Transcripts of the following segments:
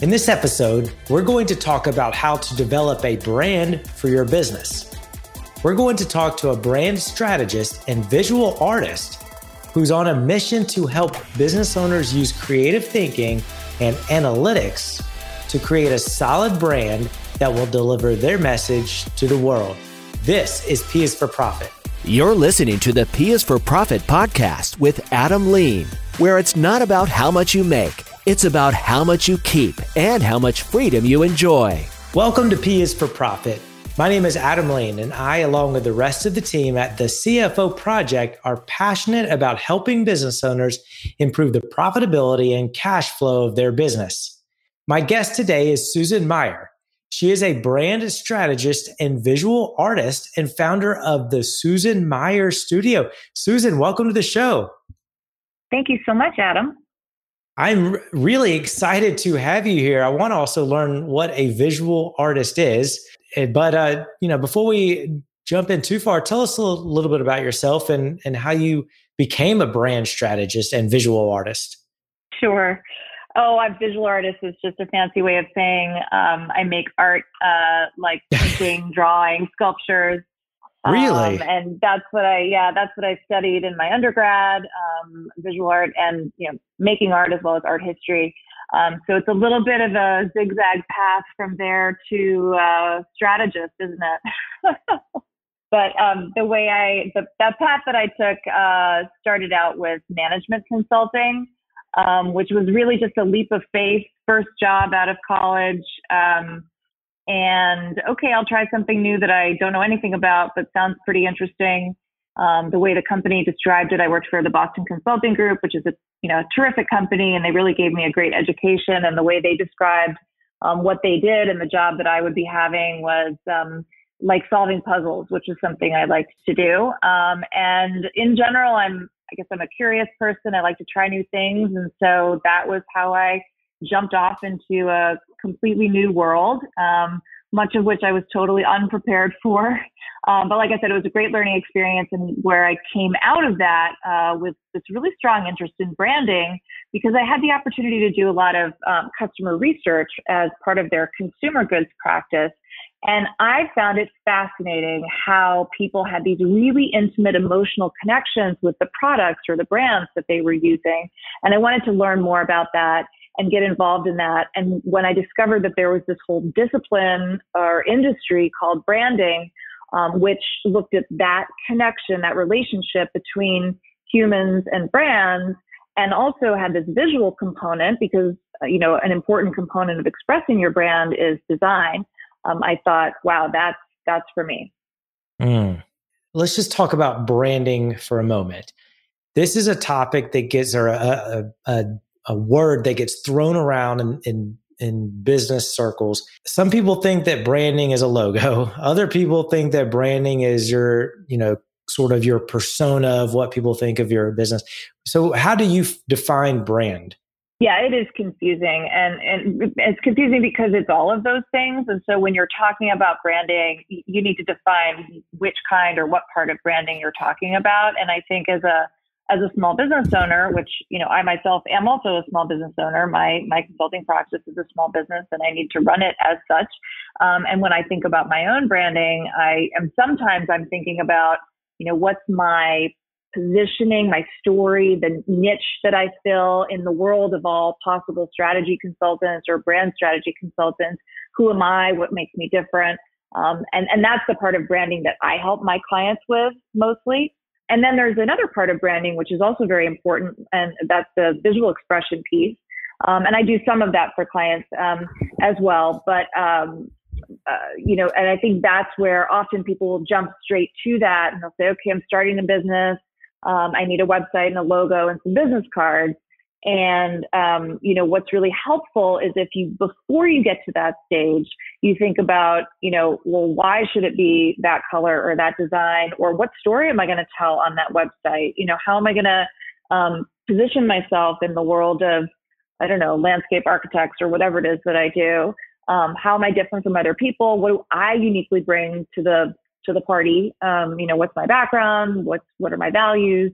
In this episode, we're going to talk about how to develop a brand for your business. We're going to talk to a brand strategist and visual artist who's on a mission to help business owners use creative thinking and analytics to create a solid brand that will deliver their message to the world. This is P is for Profit. You're listening to the P is for Profit podcast with Adam Lean, where it's not about how much you make, it's about how much you keep and how much freedom you enjoy. Welcome to P is for Profit. My name is Adam Lane, and I, along with the rest of the team at the CFO Project, are passionate about helping business owners improve the profitability and cash flow of their business. My guest today is Susan Meier. She is a brand strategist and visual artist and founder of the Susan Meier Studio. Susan, welcome to the show. Thank you so much, Adam. I'm really excited to have you here. I want to also learn what a visual artist is. Eh, but uh, you know, before we jump in too far, tell us a little, little bit about yourself and and how you became a brand strategist and visual artist. Sure. Oh, I'm visual artist is just a fancy way of saying um, I make art uh, like painting, drawing, sculptures. Really? Um, and that's what I, yeah, that's what I studied in my undergrad, um, visual art and, you know, making art as well as art history. Um, so it's a little bit of a zigzag path from there to uh, strategist, isn't it? but um, the way I, the, that path that I took uh, started out with management consulting, um, which was really just a leap of faith. First job out of college. And okay, I'll try something new that I don't know anything about, but sounds pretty interesting. Um, the way the company described it, I worked for the Boston Consulting Group, which is a you know a terrific company, and they really gave me a great education. And the way they described um, what they did and the job that I would be having was um, like solving puzzles, which is something I liked to do. Um, and in general, I'm I guess I'm a curious person. I like to try new things, and so that was how I jumped off into a completely new world. Um, much of which I was totally unprepared for. Um, but like I said, it was a great learning experience, and where I came out of that uh, with this really strong interest in branding because I had the opportunity to do a lot of um, customer research as part of their consumer goods practice. And I found it fascinating how people had these really intimate emotional connections with the products or the brands that they were using. And I wanted to learn more about that and get involved in that. And when I discovered that there was this whole discipline or industry called branding, um, which looked at that connection, that relationship between humans and brands, and also had this visual component because uh, you know an important component of expressing your brand is design. Um, I thought, wow, that's that's for me. Mm. Let's just talk about branding for a moment. This is a topic that gets or a, a, a a word that gets thrown around in, in in business circles. Some people think that branding is a logo. Other people think that branding is your, you know, sort of your persona of what people think of your business. So how do you define brand? Yeah, it is confusing and, and it's confusing because it's all of those things. And so when you're talking about branding, you need to define which kind or what part of branding you're talking about. And I think as a as a small business owner, which you know I myself am also a small business owner. My my consulting practice is a small business, and I need to run it as such. Um, and when I think about my own branding, I am sometimes I'm thinking about you know what's my positioning, my story, the niche that I fill in the world of all possible strategy consultants or brand strategy consultants. Who am I? What makes me different? Um, and and that's the part of branding that I help my clients with mostly. And then there's another part of branding, which is also very important, and that's the visual expression piece. Um, and I do some of that for clients um, as well. But um, uh, you know, and I think that's where often people will jump straight to that, and they'll say, "Okay, I'm starting a business. Um, I need a website and a logo and some business cards." And um, you know what's really helpful is if you before you get to that stage, you think about you know well why should it be that color or that design or what story am I going to tell on that website? You know how am I going to um, position myself in the world of I don't know landscape architects or whatever it is that I do. Um, how am I different from other people? What do I uniquely bring to the to the party? Um, you know what's my background? What's what are my values?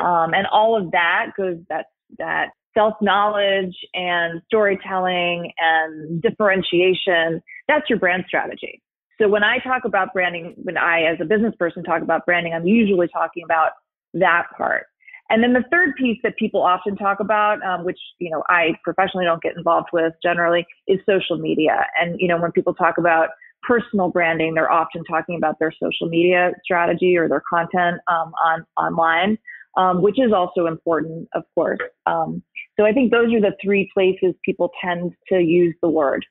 Um, and all of that goes that that self knowledge and storytelling and differentiation, that's your brand strategy. So when I talk about branding, when I, as a business person, talk about branding, I'm usually talking about that part. And then the third piece that people often talk about, um, which you know I professionally don't get involved with generally, is social media. And you know when people talk about personal branding, they're often talking about their social media strategy or their content um, on online, um, which is also important, of course. Um, so I think those are the three places people tend to use the word.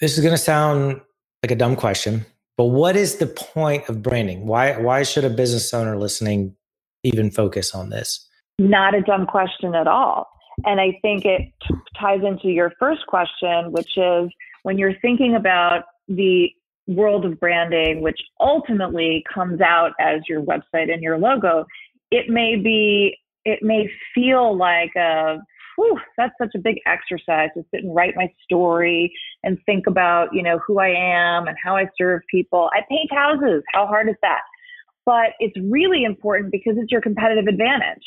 This is going to sound like a dumb question, but what is the point of branding? Why why should a business owner listening even focus on this? Not a dumb question at all. And I think it t- ties into your first question, which is when you're thinking about the world of branding, which ultimately comes out as your website and your logo, it may be, it may feel like a, whew, that's such a big exercise to sit and write my story and think about, you know, who I am and how I serve people. I paint houses. How hard is that? But it's really important because it's your competitive advantage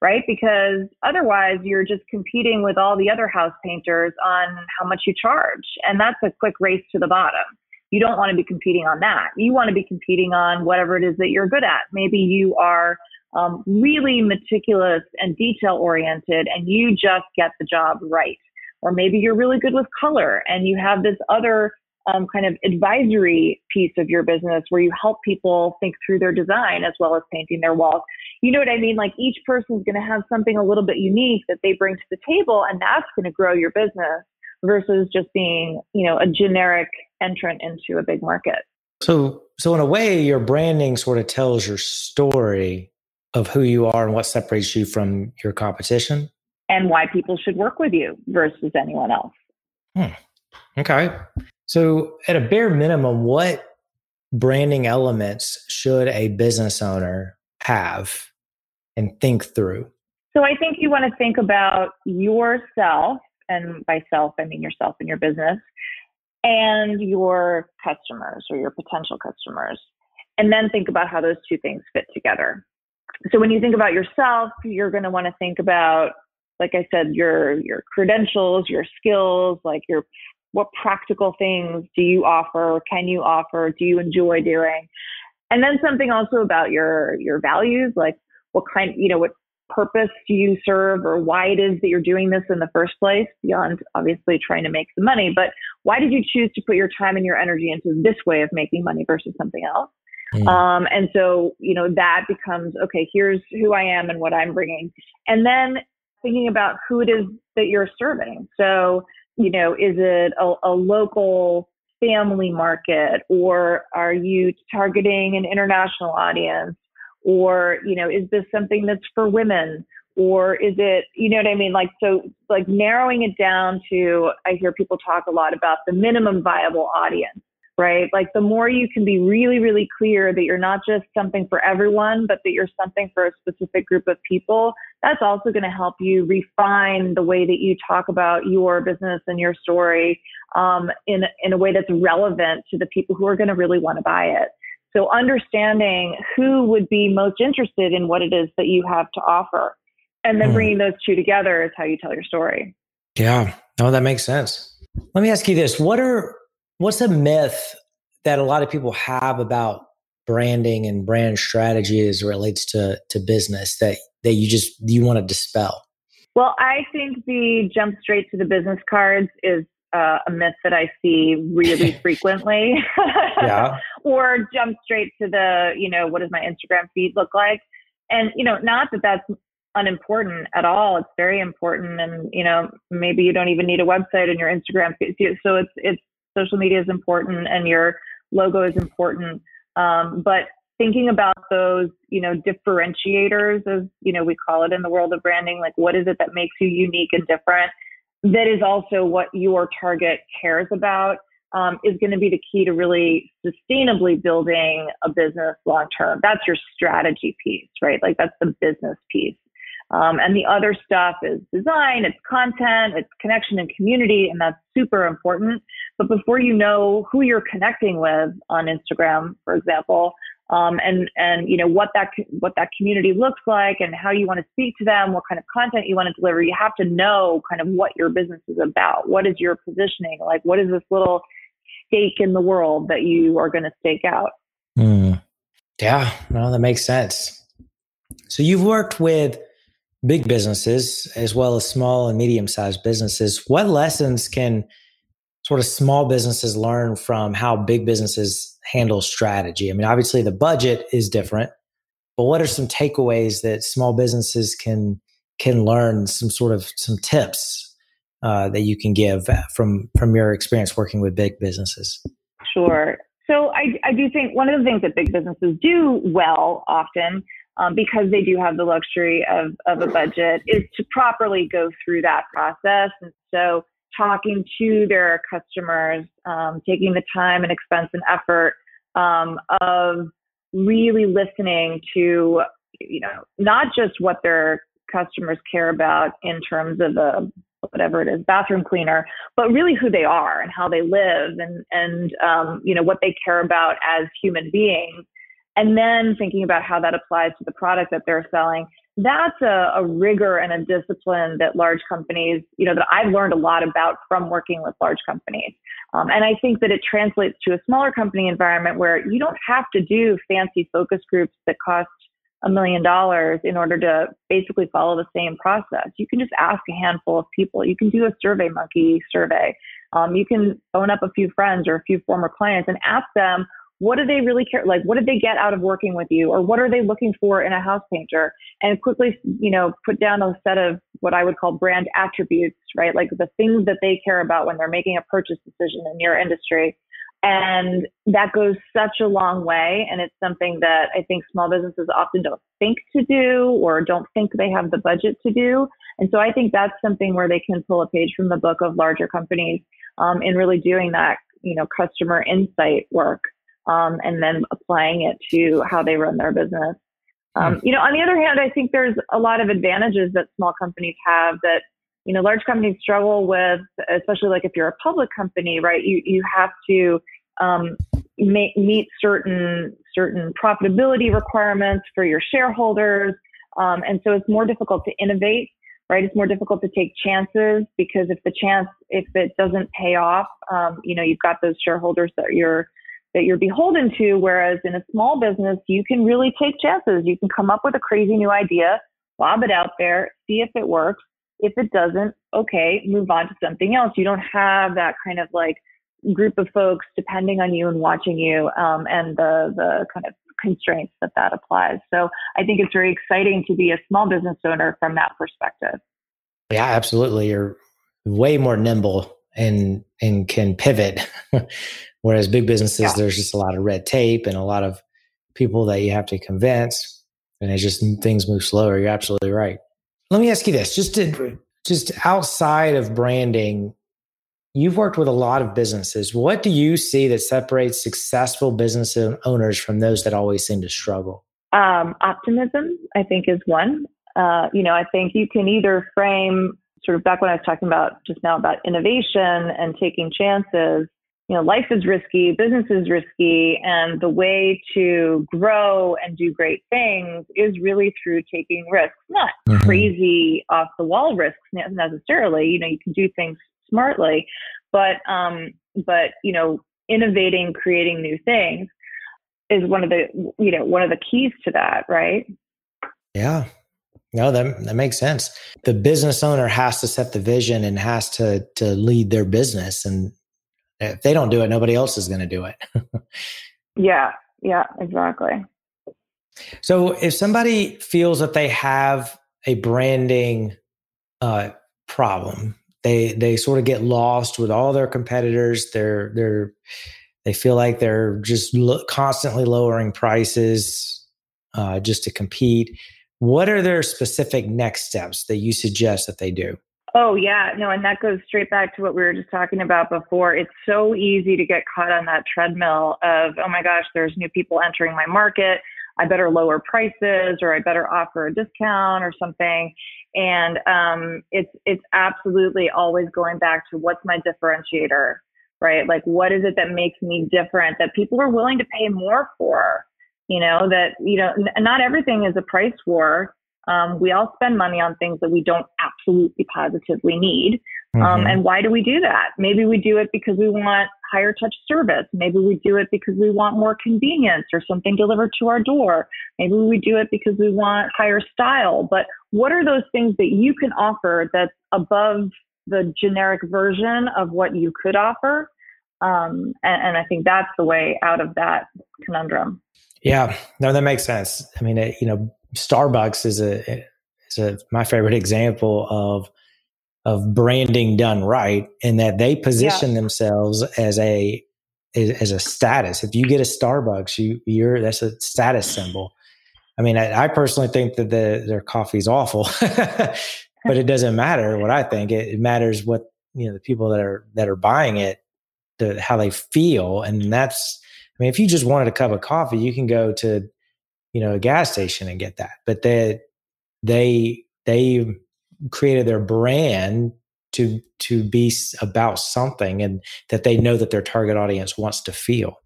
right? Because otherwise you're just competing with all the other house painters on how much you charge. And that's a quick race to the bottom. You don't want to be competing on that. You want to be competing on whatever it is that you're good at. Maybe you are um, really meticulous and detail oriented and you just get the job right. Or maybe you're really good with color and you have this other um, kind of advisory piece of your business where you help people think through their design as well as painting their walls. You know what I mean? Like each person is going to have something a little bit unique that they bring to the table, and that's going to grow your business versus just being, you know, a generic entrant into a big market. So, so in a way, your branding sort of tells your story of who you are and what separates you from your competition, and why people should work with you versus anyone else. Hmm. Okay. So, at a bare minimum, what branding elements should a business owner have and think through? So, I think you want to think about yourself, and by self, I mean yourself and your business, and your customers or your potential customers, and then think about how those two things fit together. So, when you think about yourself, you're going to want to think about like I said, your your credentials, your skills, like your what practical things do you offer? Can you offer? Do you enjoy doing? And then something also about your your values, like what kind, you know, what purpose do you serve or why it is that you're doing this in the first place beyond obviously trying to make the money but why did you choose to put your time and your energy into this way of making money versus something else mm. um, and so you know that becomes okay here's who i am and what i'm bringing and then thinking about who it is that you're serving so you know, is it a, a local family market or are you targeting an international audience? Or, you know, is this something that's for women? Or is it, you know what I mean? Like, so, like narrowing it down to, I hear people talk a lot about the minimum viable audience right? Like the more you can be really, really clear that you're not just something for everyone, but that you're something for a specific group of people, that's also going to help you refine the way that you talk about your business and your story um, in, in a way that's relevant to the people who are going to really want to buy it. So understanding who would be most interested in what it is that you have to offer and then mm. bringing those two together is how you tell your story. Yeah. No, that makes sense. Let me ask you this. What are What's a myth that a lot of people have about branding and brand strategy as relates to to business that that you just you want to dispel? Well, I think the jump straight to the business cards is uh, a myth that I see really frequently. yeah. or jump straight to the, you know, what does my Instagram feed look like? And, you know, not that that's unimportant at all. It's very important. And, you know, maybe you don't even need a website in your Instagram feed. So it's, it's social media is important and your logo is important. Um, but thinking about those, you know, differentiators, as you know, we call it in the world of branding, like what is it that makes you unique and different? That is also what your target cares about. Um, is going to be the key to really sustainably building a business long term. That's your strategy piece, right? Like that's the business piece. Um, and the other stuff is design, it's content, it's connection and community, and that's super important. But before you know who you're connecting with on Instagram, for example, um, and and you know what that what that community looks like and how you want to speak to them, what kind of content you want to deliver. You have to know kind of what your business is about. What is your positioning? Like, what is this little stake in the world that you are going to stake out? Mm. Yeah, no, that makes sense. So you've worked with big businesses as well as small and medium sized businesses. What lessons can sort of small businesses learn from how big businesses handle strategy? I mean, obviously the budget is different, but what are some takeaways that small businesses can can learn? Some sort of some tips uh, that you can give from from your experience working with big businesses. Sure. So I, I do think one of the things that big businesses do well often um, because they do have the luxury of, of a budget is to properly go through that process. And so talking to their customers, um, taking the time and expense and effort um, of really listening to, you know, not just what their customers care about in terms of a whatever it is, bathroom cleaner, but really who they are and how they live and and um, you know what they care about as human beings, and then thinking about how that applies to the product that they're selling that's a, a, rigor and a discipline that large companies, you know, that I've learned a lot about from working with large companies. Um, and I think that it translates to a smaller company environment where you don't have to do fancy focus groups that cost a million dollars in order to basically follow the same process. You can just ask a handful of people. You can do a survey monkey survey. Um, you can phone up a few friends or a few former clients and ask them what do they really care like what did they get out of working with you or what are they looking for in a house painter? And quickly you know put down a set of what i would call brand attributes right? Like the things that they care about when they're making a purchase decision in your industry. And that goes such a long way and it's something that i think small businesses often don't think to do or don't think they have the budget to do. And so i think that's something where they can pull a page from the book of larger companies um, in really doing that you know customer insight work um, and then applying it to how they run their business. Um, hmm. you know, on the other hand, I think there's a lot of advantages that small companies have that you know large companies struggle with, especially like if you're a public company, right? You you have to um, make, meet certain certain profitability requirements for your shareholders, um, and so it's more difficult to innovate. Right, it's more difficult to take chances because if the chance, if it doesn't pay off, um, you know, you've got those shareholders that you're that you're beholden to. Whereas in a small business, you can really take chances. You can come up with a crazy new idea, lob it out there, see if it works. If it doesn't, okay, move on to something else. You don't have that kind of like group of folks depending on you and watching you um, and the the kind of constraints that that applies. So I think it's very exciting to be a small business owner from that perspective. Yeah, absolutely. You're way more nimble and and can pivot Whereas big businesses, yeah. there's just a lot of red tape and a lot of people that you have to convince, and it's just things move slower. You're absolutely right. Let me ask you this: just to, just outside of branding, you've worked with a lot of businesses. What do you see that separates successful business owners from those that always seem to struggle? Um, optimism, I think, is one. Uh, you know, I think you can either frame sort of back when I was talking about just now about innovation and taking chances you know, life is risky, business is risky, and the way to grow and do great things is really through taking risks, not mm-hmm. crazy off the wall risks necessarily. You know, you can do things smartly, but um, but you know, innovating, creating new things is one of the you know one of the keys to that, right? Yeah. No, that that makes sense. The business owner has to set the vision and has to to lead their business and if they don't do it, nobody else is going to do it. yeah, yeah, exactly. So if somebody feels that they have a branding uh, problem, they they sort of get lost with all their competitors. They're they're they feel like they're just lo- constantly lowering prices uh, just to compete. What are their specific next steps that you suggest that they do? Oh, yeah. No, and that goes straight back to what we were just talking about before. It's so easy to get caught on that treadmill of, oh my gosh, there's new people entering my market. I better lower prices or I better offer a discount or something. And um, it's it's absolutely always going back to what's my differentiator, right? Like what is it that makes me different that people are willing to pay more for? You know, that, you know, n- not everything is a price war. Um, we all spend money on things that we don't absolutely positively need. Um, mm-hmm. and why do we do that? Maybe we do it because we want higher touch service. Maybe we do it because we want more convenience or something delivered to our door. Maybe we do it because we want higher style. But what are those things that you can offer that's above the generic version of what you could offer? Um, and, and, I think that's the way out of that conundrum. Yeah, no, that makes sense. I mean, it, you know, Starbucks is a is a my favorite example of of branding done right in that they position yeah. themselves as a as a status. If you get a Starbucks, you you're that's a status symbol. I mean, I, I personally think that the, their coffee is awful, but it doesn't matter what I think. It, it, matters what you know the people that are that are buying it, the, how they feel, and that's. I mean, if you just wanted a cup of coffee, you can go to you know a gas station and get that. But they they they created their brand to to be about something and that they know that their target audience wants to feel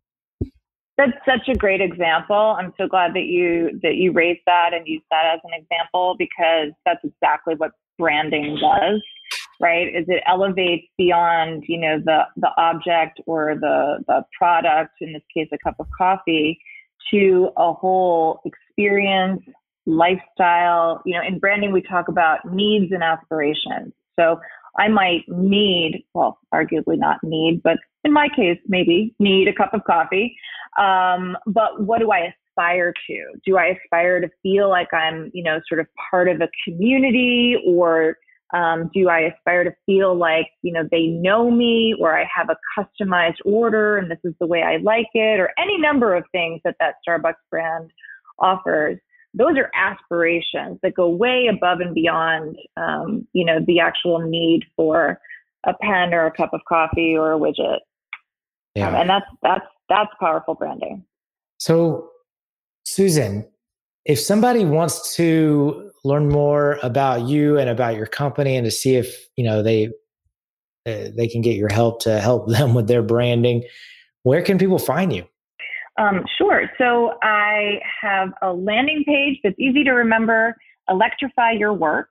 that's such a great example i'm so glad that you that you raised that and used that as an example because that's exactly what branding does right is it elevates beyond you know the the object or the the product in this case a cup of coffee to a whole experience lifestyle. You know, in branding, we talk about needs and aspirations. So I might need, well, arguably not need, but in my case, maybe need a cup of coffee. Um, but what do I aspire to? Do I aspire to feel like I'm, you know, sort of part of a community or um, do I aspire to feel like, you know, they know me or I have a customized order and this is the way I like it or any number of things that that Starbucks brand offers those are aspirations that go way above and beyond, um, you know, the actual need for a pen or a cup of coffee or a widget. Yeah. Um, and that's that's that's powerful branding. So, Susan, if somebody wants to learn more about you and about your company and to see if you know they uh, they can get your help to help them with their branding, where can people find you? Um, sure. So I have a landing page that's easy to remember, Electrify Your Work.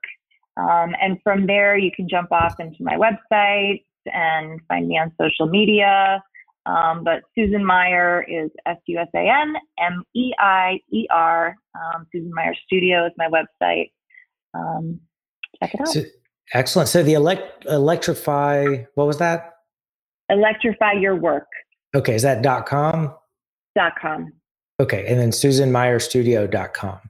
Um, and from there, you can jump off into my website and find me on social media. Um, but Susan Meier is S U S A N M E I E R. Um, Susan Meier Studio is my website. Um, check it out. So, excellent. So the elect, electrify, what was that? Electrify your work. Okay. Is that dot com? dot com. Okay. And then susanmeierstudio.com.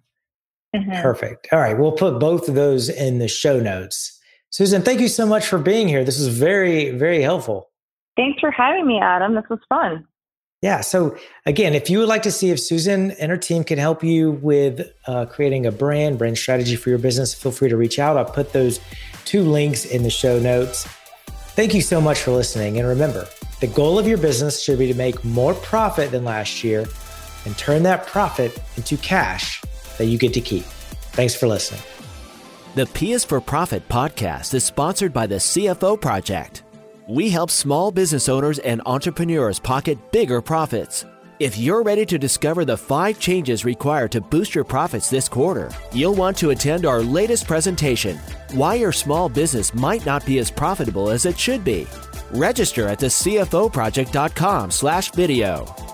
Mm-hmm. Perfect. All right. We'll put both of those in the show notes. Susan, thank you so much for being here. This is very, very helpful. Thanks for having me, Adam. This was fun. Yeah. So, again, if you would like to see if Susan and her team can help you with uh, creating a brand, brand strategy for your business, feel free to reach out. I'll put those two links in the show notes. Thank you so much for listening. And remember, the goal of your business should be to make more profit than last year and turn that profit into cash that you get to keep. Thanks for listening. The P is for Profit podcast is sponsored by the CFO Project. We help small business owners and entrepreneurs pocket bigger profits. If you're ready to discover the five changes required to boost your profits this quarter, you'll want to attend our latest presentation Why Your Small Business Might Not Be as Profitable as It Should Be. Register at the CFOproject.com slash video.